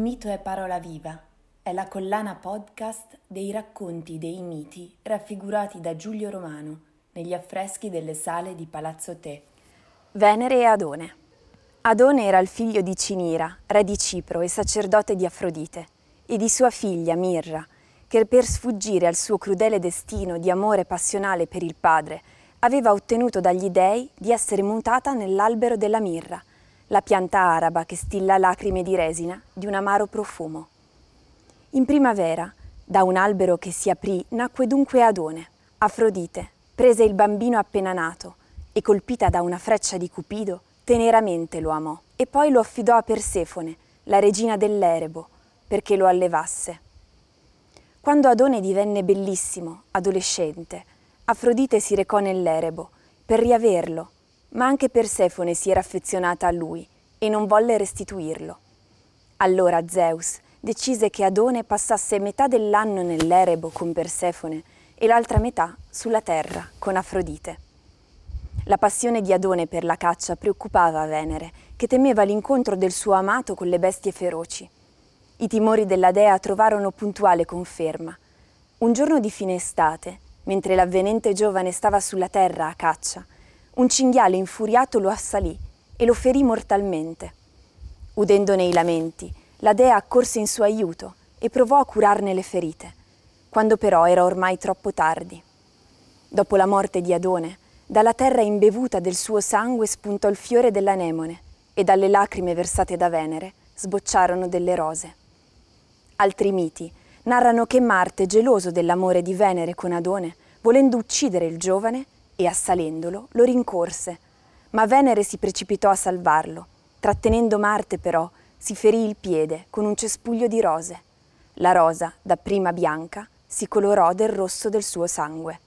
mito è parola viva. È la collana podcast dei racconti dei miti raffigurati da Giulio Romano negli affreschi delle sale di Palazzo Te. Venere e Adone. Adone era il figlio di Cinira, re di Cipro e sacerdote di Afrodite, e di sua figlia Mirra, che per sfuggire al suo crudele destino di amore passionale per il padre, aveva ottenuto dagli dei di essere mutata nell'albero della mirra, la pianta araba che stilla lacrime di resina di un amaro profumo. In primavera, da un albero che si aprì, nacque dunque Adone. Afrodite prese il bambino appena nato e colpita da una freccia di Cupido, teneramente lo amò e poi lo affidò a Persefone, la regina dell'Erebo, perché lo allevasse. Quando Adone divenne bellissimo, adolescente, Afrodite si recò nell'Erebo per riaverlo ma anche Persefone si era affezionata a lui e non volle restituirlo. Allora Zeus decise che Adone passasse metà dell'anno nell'Erebo con Persefone e l'altra metà sulla terra con Afrodite. La passione di Adone per la caccia preoccupava Venere, che temeva l'incontro del suo amato con le bestie feroci. I timori della dea trovarono puntuale conferma. Un giorno di fine estate, mentre l'avvenente giovane stava sulla terra a caccia, un cinghiale infuriato lo assalì e lo ferì mortalmente. Udendone i lamenti, la dea accorse in suo aiuto e provò a curarne le ferite, quando però era ormai troppo tardi. Dopo la morte di Adone, dalla terra imbevuta del suo sangue spuntò il fiore dell'anemone e dalle lacrime versate da Venere sbocciarono delle rose. Altri miti narrano che Marte, geloso dell'amore di Venere con Adone, volendo uccidere il giovane, e assalendolo lo rincorse, ma Venere si precipitò a salvarlo. Trattenendo Marte però si ferì il piede con un cespuglio di rose. La rosa, dapprima bianca, si colorò del rosso del suo sangue.